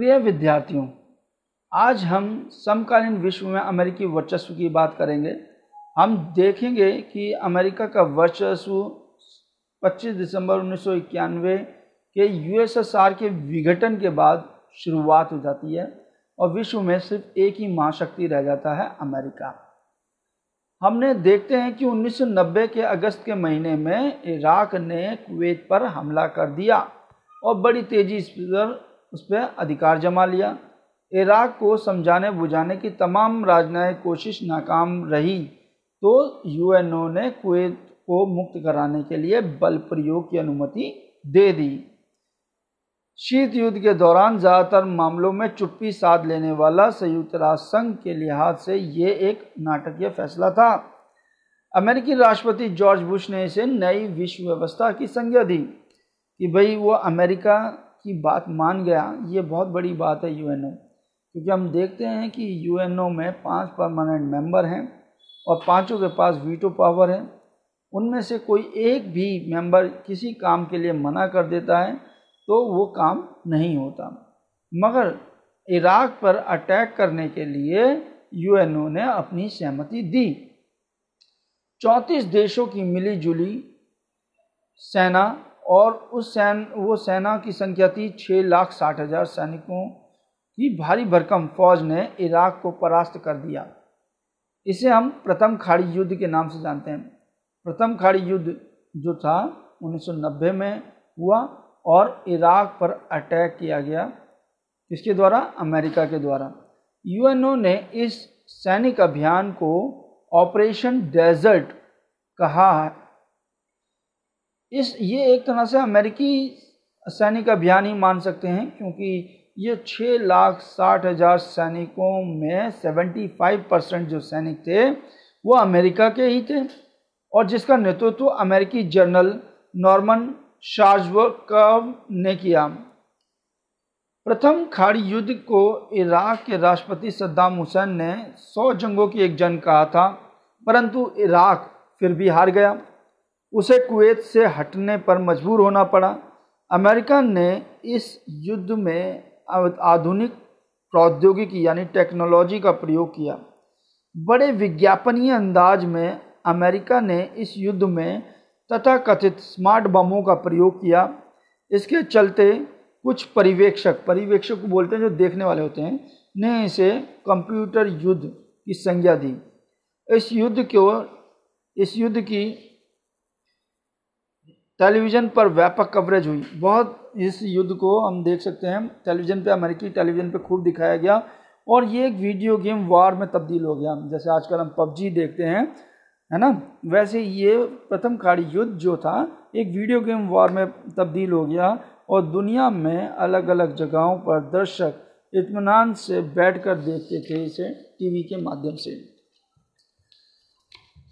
प्रिय विद्यार्थियों, आज हम समकालीन विश्व में अमेरिकी वर्चस्व की बात करेंगे। हम देखेंगे कि अमेरिका का वर्चस्व 25 दिसंबर उन्नीस सौ इक्यानवे के यूएसएसआर के विघटन के बाद शुरुआत हो जाती है और विश्व में सिर्फ़ एक ही महाशक्ति रह जाता है अमेरिका। हमने देखते हैं कि 1990 के अगस्त के महीने में इराक ने कुवैत पर हमला कर दिया और बड़ी तेज़ी पर उस पर अधिकार जमा लिया। इराक को समझाने बुझाने की तमाम राजनयिक कोशिश नाकाम रही तो यूएनओ ने कुवैत को मुक्त कराने के लिए बल प्रयोग की अनुमति दे दी। शीत युद्ध के दौरान ज़्यादातर मामलों में चुप्पी साध लेने वाला संयुक्त राष्ट्र संघ के लिहाज से ये एक नाटकीय फैसला था। अमेरिकी राष्ट्रपति जॉर्ज बुश ने इसे नई विश्व व्यवस्था की संज्ञा दी कि भाई वो अमेरिका की बात मान गया, ये बहुत बड़ी बात है यूएनओ क्योंकि हम देखते हैं कि यूएनओ में पाँच परमानेंट मेंबर हैं और पाँचों के पास वीटो पावर है। उनमें से कोई एक भी मेंबर किसी काम के लिए मना कर देता है तो वो काम नहीं होता। मगर इराक पर अटैक करने के लिए यूएनओ ने अपनी सहमति दी। चौंतीस देशों की मिली जुली सेना और उस सैन, वो सेना की संख्या थी छः लाख साठ हज़ार सैनिकों की भारी भरकम फौज ने इराक को परास्त कर दिया। इसे हम प्रथम खाड़ी युद्ध के नाम से जानते हैं। प्रथम खाड़ी युद्ध जो था 1990 में हुआ और इराक पर अटैक किया गया। किसके द्वारा? अमेरिका के द्वारा। यूएनओ ने इस सैनिक अभियान को ऑपरेशन डेजर्ट कहा इस, ये एक तरह से अमेरिकी सैनिक अभियान ही मान सकते हैं, क्योंकि ये छः लाख साठ हज़ार सैनिकों में सेवेंटी फाइव परसेंट जो सैनिक थे, वो अमेरिका के ही थे। और जिसका नेतृत्व अमेरिकी जनरल नॉर्मन शार्जवर्कव ने किया। प्रथम खाड़ी युद्ध को इराक के राष्ट्रपति सद्दाम हुसैन ने सौ जंगों की एक जंग कहा था, परंतु इराक फिर भी हार गया। उसे कुवैत से हटने पर मजबूर होना पड़ा। अमेरिका ने इस युद्ध में आधुनिक, प्रौद्योगिकी यानी टेक्नोलॉजी का प्रयोग किया। बड़े विज्ञापनीय अंदाज में अमेरिका ने इस युद्ध में तथाकथित स्मार्ट बमों का प्रयोग किया। इसके चलते कुछ परिवेक्षक परिवेक्षक को बोलते हैं जो देखने वाले होते हैं, ने इसे कंप्यूटर युद्ध की संज्ञा दी। इस युद्ध को, इस युद्ध की टेलीविज़न पर व्यापक कवरेज हुई। बहुत इस युद्ध को हम देख सकते हैं। टेलीविज़न पे, अमेरिकी टेलीविज़न पे खूब दिखाया गया। और ये एक वीडियो गेम वार में तब्दील हो गया। जैसे आजकल हम पबजी देखते हैं, है ना? वैसे ये प्रथम खाड़ी युद्ध जो था, एक वीडियो गेम वार में तब्दील हो गया। और दुनिया में अलग अलग जगहों पर दर्शक इतमान से बैठकर देखते थे इसे टीवी के माध्यम से।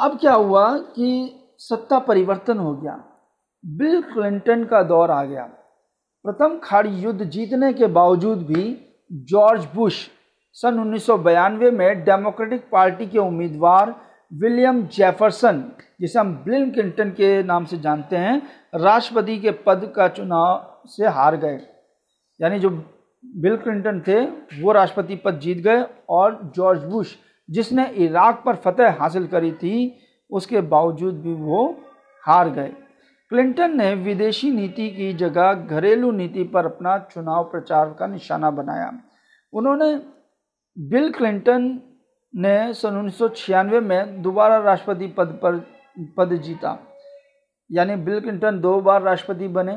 अब क्या हुआ कि सत्ता परिवर्तन हो गया। बिल क्लिंटन का दौर आ गया। प्रथम खाड़ी युद्ध जीतने के बावजूद भी जॉर्ज बुश सन उन्नीस में डेमोक्रेटिक पार्टी के उम्मीदवार विलियम जेफरसन, जिसे हम बिल क्लिंटन के नाम से जानते हैं, राष्ट्रपति के पद का चुनाव से हार गए। यानी जो बिल क्लिंटन थे, वो राष्ट्रपति पद जीत गए और जॉर्ज बुश, जिसने इराक पर फतह हासिल करी थी, उसके बावजूद भी वो हार गए। क्लिंटन ने विदेशी नीति की जगह घरेलू नीति पर अपना चुनाव प्रचार का निशाना बनाया। उन्होंने बिल क्लिंटन ने सन उन्नीस सौ छियानवे में दोबारा राष्ट्रपति पद पर, पद जीता। यानी बिल क्लिंटन दो बार राष्ट्रपति बने।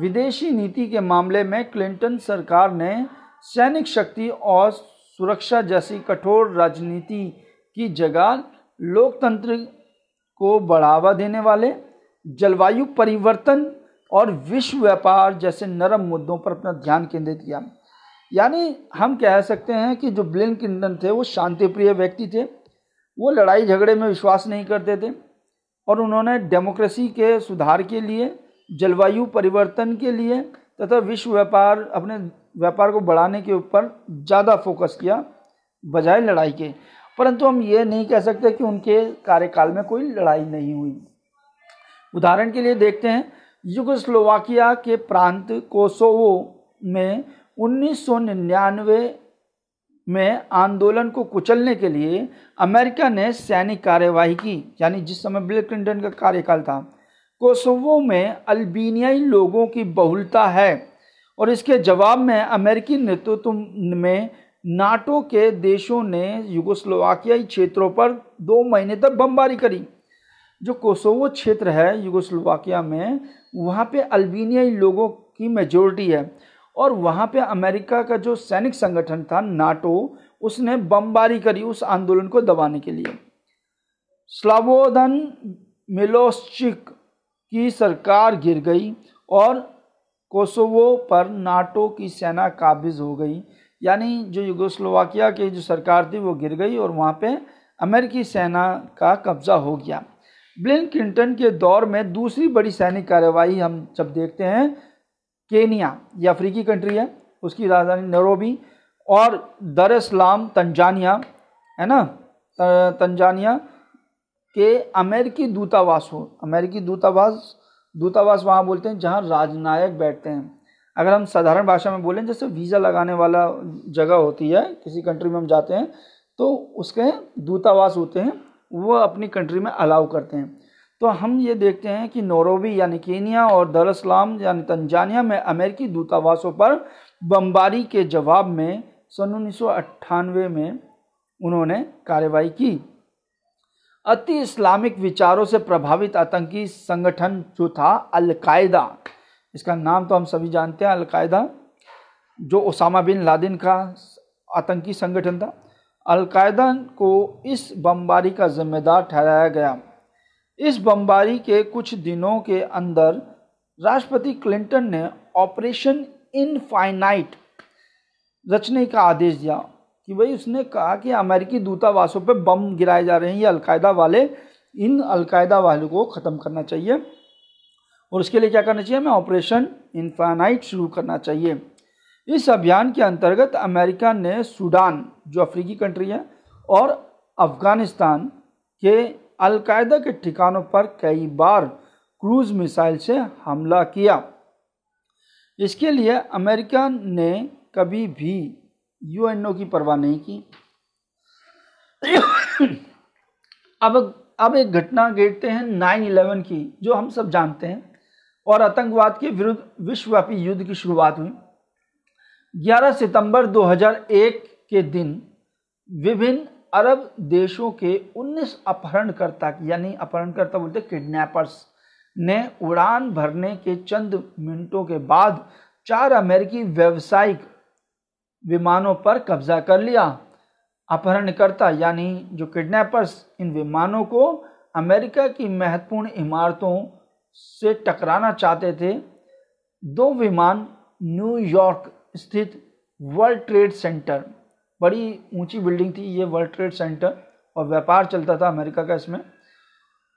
विदेशी नीति के मामले में क्लिंटन सरकार ने सैनिक शक्ति और सुरक्षा जैसी कठोर राजनीति की जगह लोकतंत्र को बढ़ावा देने वाले जलवायु परिवर्तन और विश्व व्यापार जैसे नरम मुद्दों पर अपना ध्यान केंद्रित किया। यानी हम कह सकते हैं कि जो ब्लिन क्लिंटन थे, वो शांति प्रिय व्यक्ति थे। वो लड़ाई झगड़े में विश्वास नहीं करते थे और उन्होंने डेमोक्रेसी के सुधार के लिए, जलवायु परिवर्तन के लिए तथा विश्व व्यापार, अपने व्यापार को बढ़ाने के ऊपर ज़्यादा फोकस किया, बजाय लड़ाई के। परंतु हम ये नहीं कह सकते कि उनके कार्यकाल में कोई लड़ाई नहीं हुई। उदाहरण के लिए देखते हैं, युगोस्लोवाकिया के प्रांत कोसोवो में 1999 में आंदोलन को कुचलने के लिए अमेरिका ने सैनिक कार्यवाही की, यानी जिस समय बिल क्लिंटन का कार्यकाल था। कोसोवो में अल्बीनियाई लोगों की बहुलता है और इसके जवाब में अमेरिकी नेतृत्व में नाटो के देशों ने युगोस्लोवाकियाई क्षेत्रों पर दो महीने तक बमबारी करी। जो कोसोवो क्षेत्र है, युगोस्लोवाकिया में, वहाँ पे अल्बीनियाई लोगों की मेजोरिटी है। और वहाँ पे अमेरिका का जो सैनिक संगठन था, नाटो, उसने बमबारी करी उस आंदोलन को दबाने के लिए। स्लावोदन मिलोस्चिक की सरकार गिर गई और कोसोवो पर नाटो की सेना काबिज हो गई। यानी जो युगोस्लोवाकिया की जो सरकार थी, वो गिर गई और वहाँ पे अमेरिकी सेना का कब्जा हो गया। ब्लिन क्लिंटन के दौर में दूसरी बड़ी सैनिक कार्रवाई हम जब देखते हैं, केनिया, ये अफ्रीकी कंट्री है, उसकी राजधानी नरोबी और दर इस्लाम तंजानिया, है ना? तंजानिया के अमेरिकी दूतावास हो। अमेरिकी दूतावास दूतावास वहाँ बोलते हैं जहाँ राजनायक बैठते हैं। अगर हम साधारण भाषा में बोलें, जैसे वीज़ा लगाने वाला जगह होती है, किसी कंट्री में हम जाते हैं तो उसके दूतावास होते हैं। वो अपनी कंट्री में अलाउ करते हैं। तो हम ये देखते हैं कि नोरोबी यानी केनिया और दरअसलाम यानी तंजानिया में अमेरिकी दूतावासों पर बमबारी के जवाब में सन उन्नीस सौ अट्ठानवे में उन्होंने कार्रवाई की। अति इस्लामिक विचारों से प्रभावित आतंकी संगठन जो था, अलकायदा, इसका नाम तो हम सभी जानते हैं, अलकायदा, जो ओसामा बिन लादिन का आतंकी संगठन था। अलकायदा को इस बमबारी का जिम्मेदार ठहराया गया। इस बमबारी के कुछ दिनों के अंदर राष्ट्रपति क्लिंटन ने ऑपरेशन इनफाइनाइट रचने का आदेश दिया कि भाई उसने कहा कि अमेरिकी दूतावासों पर बम गिराए जा रहे हैं, ये अलकायदा वाले, इन अलकायदा वालों को ख़त्म करना चाहिए। और उसके लिए क्या करना चाहिए? हमें ऑपरेशन इनफाइनाइट शुरू करना चाहिए। इस अभियान के अंतर्गत अमेरिका ने सूडान, जो अफ्रीकी कंट्री है, और अफ़गानिस्तान के अलकायदा के ठिकानों पर कई बार क्रूज मिसाइल से हमला किया। इसके लिए अमेरिका ने कभी भी यूएनओ की परवाह नहीं की। अब अब एक घटना देखते हैं नाइन इलेवन की, जो हम सब जानते हैं, और आतंकवाद के विरुद्ध विश्वव्यापी युद्ध की शुरुआत हुई। 11 सितंबर 2001 के दिन विभिन्न अरब देशों के 19 अपहरणकर्ता यानी अपहरणकर्ता बोलते किडनैपर्स ने उड़ान भरने के चंद मिनटों के बाद चार अमेरिकी व्यावसायिक विमानों पर कब्जा कर लिया। अपहरणकर्ता यानी जो किडनैपर्स इन विमानों को अमेरिका की महत्वपूर्ण इमारतों से टकराना चाहते थे। दो विमान न्यूयॉर्क स्थित वर्ल्ड ट्रेड सेंटर। बड़ी ऊँची बिल्डिंग थी ये वर्ल्ड ट्रेड सेंटर और व्यापार चलता था अमेरिका का इसमें।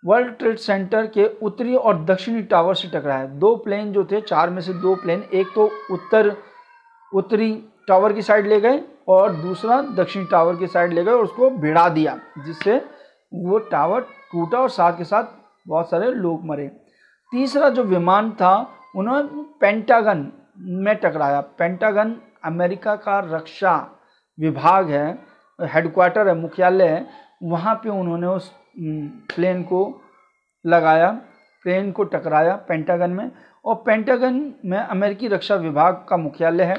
वर्ल्ड ट्रेड सेंटर के उत्तरी और दक्षिणी टावर से टकराया। दो प्लेन जो थे, चार में से दो प्लेन, एक तो उत्तर, उत्तरी टावर की साइड ले गए और दूसरा दक्षिणी टावर की साइड ले गए और उसको भिड़ा दिया, जिससे वो टावर टूटा और साथ के साथ बहुत सारे लोग मरे। तीसरा जो विमान था, उन्होंने पेंटागन में टकराया। पेंटागन अमेरिका का रक्षा विभाग है हेडक्वार्टर है, मुख्यालय है, वहाँ पे उन्होंने उस प्लेन को लगाया प्लेन को टकराया पेंटागन में और पेंटागन में अमेरिकी रक्षा विभाग का मुख्यालय है।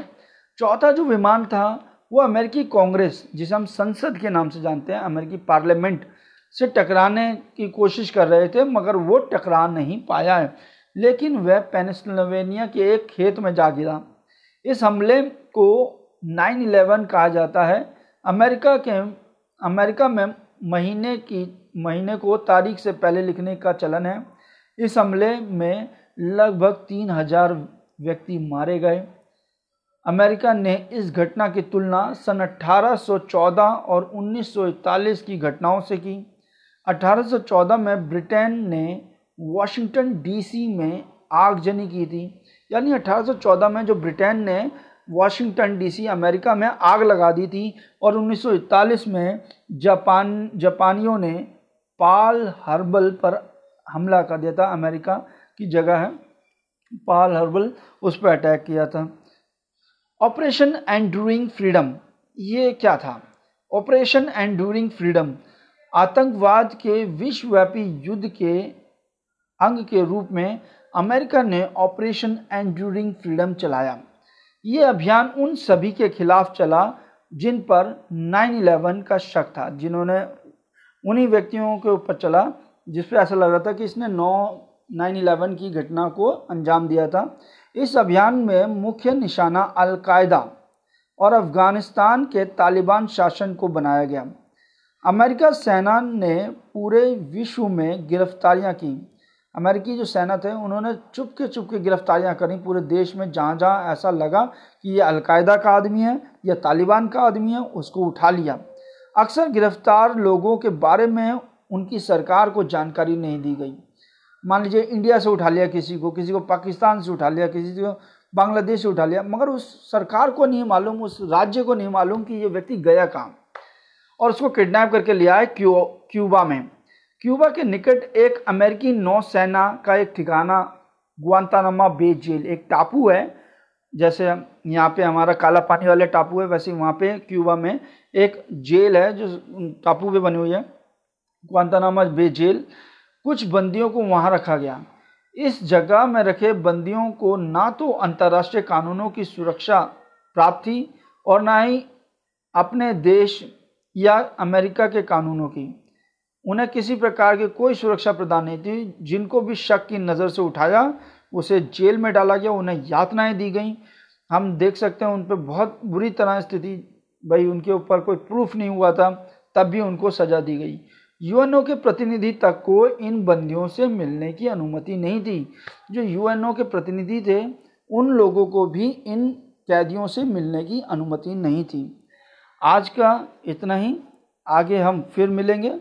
चौथा जो विमान था, वो अमेरिकी कांग्रेस, जिसे हम संसद के नाम से जानते हैं, अमेरिकी पार्लियामेंट से टकराने की कोशिश कर रहे थे, मगर वो टकरा नहीं पाया है। लेकिन वह पेनिसल्वेनिया के एक खेत में जा गिरा। इस हमले को 9/11 कहा जाता है। अमेरिका के, अमेरिका में महीने की, महीने को तारीख से पहले लिखने का चलन है। इस हमले में लगभग तीन हज़ार व्यक्ति मारे गए। अमेरिका ने इस घटना की तुलना सन 1814 और 1941 की घटनाओं से की। 1814 में ब्रिटेन ने वॉशिंगटन डीसी में आगजनी की थी। यानी 1814 में जो ब्रिटेन ने वॉशिंगटन डीसी अमेरिका में आग लगा दी थी और 1941 में जापान, जापानियों ने पाल हर्बल पर हमला कर दिया था। अमेरिका की जगह है। पाल हर्बल उस पर अटैक किया था। ऑपरेशन एंड्यूरिंग फ्रीडम ये क्या था? ऑपरेशन एंड्यूरिंग फ्रीडम आतंकवाद के विश्वव्यापी युद्ध के अंग के रूप में अमेरिका ने ऑपरेशन एंड्यूरिंग फ्रीडम चलाया। ये अभियान उन सभी के खिलाफ चला जिन पर 9/11 का शक था, जिन्होंने उन्हीं व्यक्तियों के ऊपर चला जिस पर ऐसा लग रहा था कि इसने नौ नाइन इलेवन की घटना को अंजाम दिया था। इस अभियान में मुख्य निशाना अलकायदा और अफ़गानिस्तान के तालिबान शासन को बनाया गया। अमेरिका सेना ने पूरे विश्व में गिरफ्तारियाँ की। अमेरिकी जो सेना थे उन्होंने चुपके चुपके गिरफ्तारियाँ करी। पूरे देश में जहाँ जहाँ ऐसा लगा कि ये अलकायदा का आदमी है, या तालिबान का आदमी है, उसको उठा लिया। अक्सर गिरफ़्तार लोगों के बारे में उनकी सरकार को जानकारी नहीं दी गई। मान लीजिए, इंडिया से उठा लिया किसी को किसी को पाकिस्तान से उठा लिया, किसी को बांग्लादेश से उठा लिया, मगर उस सरकार को नहीं मालूम, उस राज्य को नहीं मालूम कि ये व्यक्ति गया कहाँ। और उसको किडनैप करके है क्यू, क्यूबा में। क्यूबा के निकट एक अमेरिकी नौसेना का एक ठिकाना गुआंतानामा बे जेल, एक टापू है। जैसे यहाँ पे हमारा काला पानी वाले टापू है, वैसे वहाँ पे क्यूबा में एक जेल है जो टापू पे बनी हुई है गुआंतानामा बे जेल। कुछ बंदियों को वहाँ रखा गया। इस जगह में रखे बंदियों को ना तो अंतर्राष्ट्रीय कानूनों की सुरक्षा प्राप्त थी और ना ही अपने देश या अमेरिका के कानूनों की। उन्हें किसी प्रकार की कोई सुरक्षा प्रदान नहीं थी। जिनको भी शक की नज़र से उठाया, उसे जेल में डाला गया, उन्हें यातनाएँ दी गई। हम देख सकते हैं उन पर बहुत बुरी तरह स्थिति, भाई, उनके ऊपर कोई प्रूफ नहीं हुआ था, तब भी उनको सजा दी गई। यूएनओ के प्रतिनिधि तक को इन बंदियों से मिलने की अनुमति नहीं थी। जो यूएनओ के प्रतिनिधि थे, उन लोगों को भी इन कैदियों से मिलने की अनुमति नहीं थी। आज का इतना ही। आगे हम फिर मिलेंगे।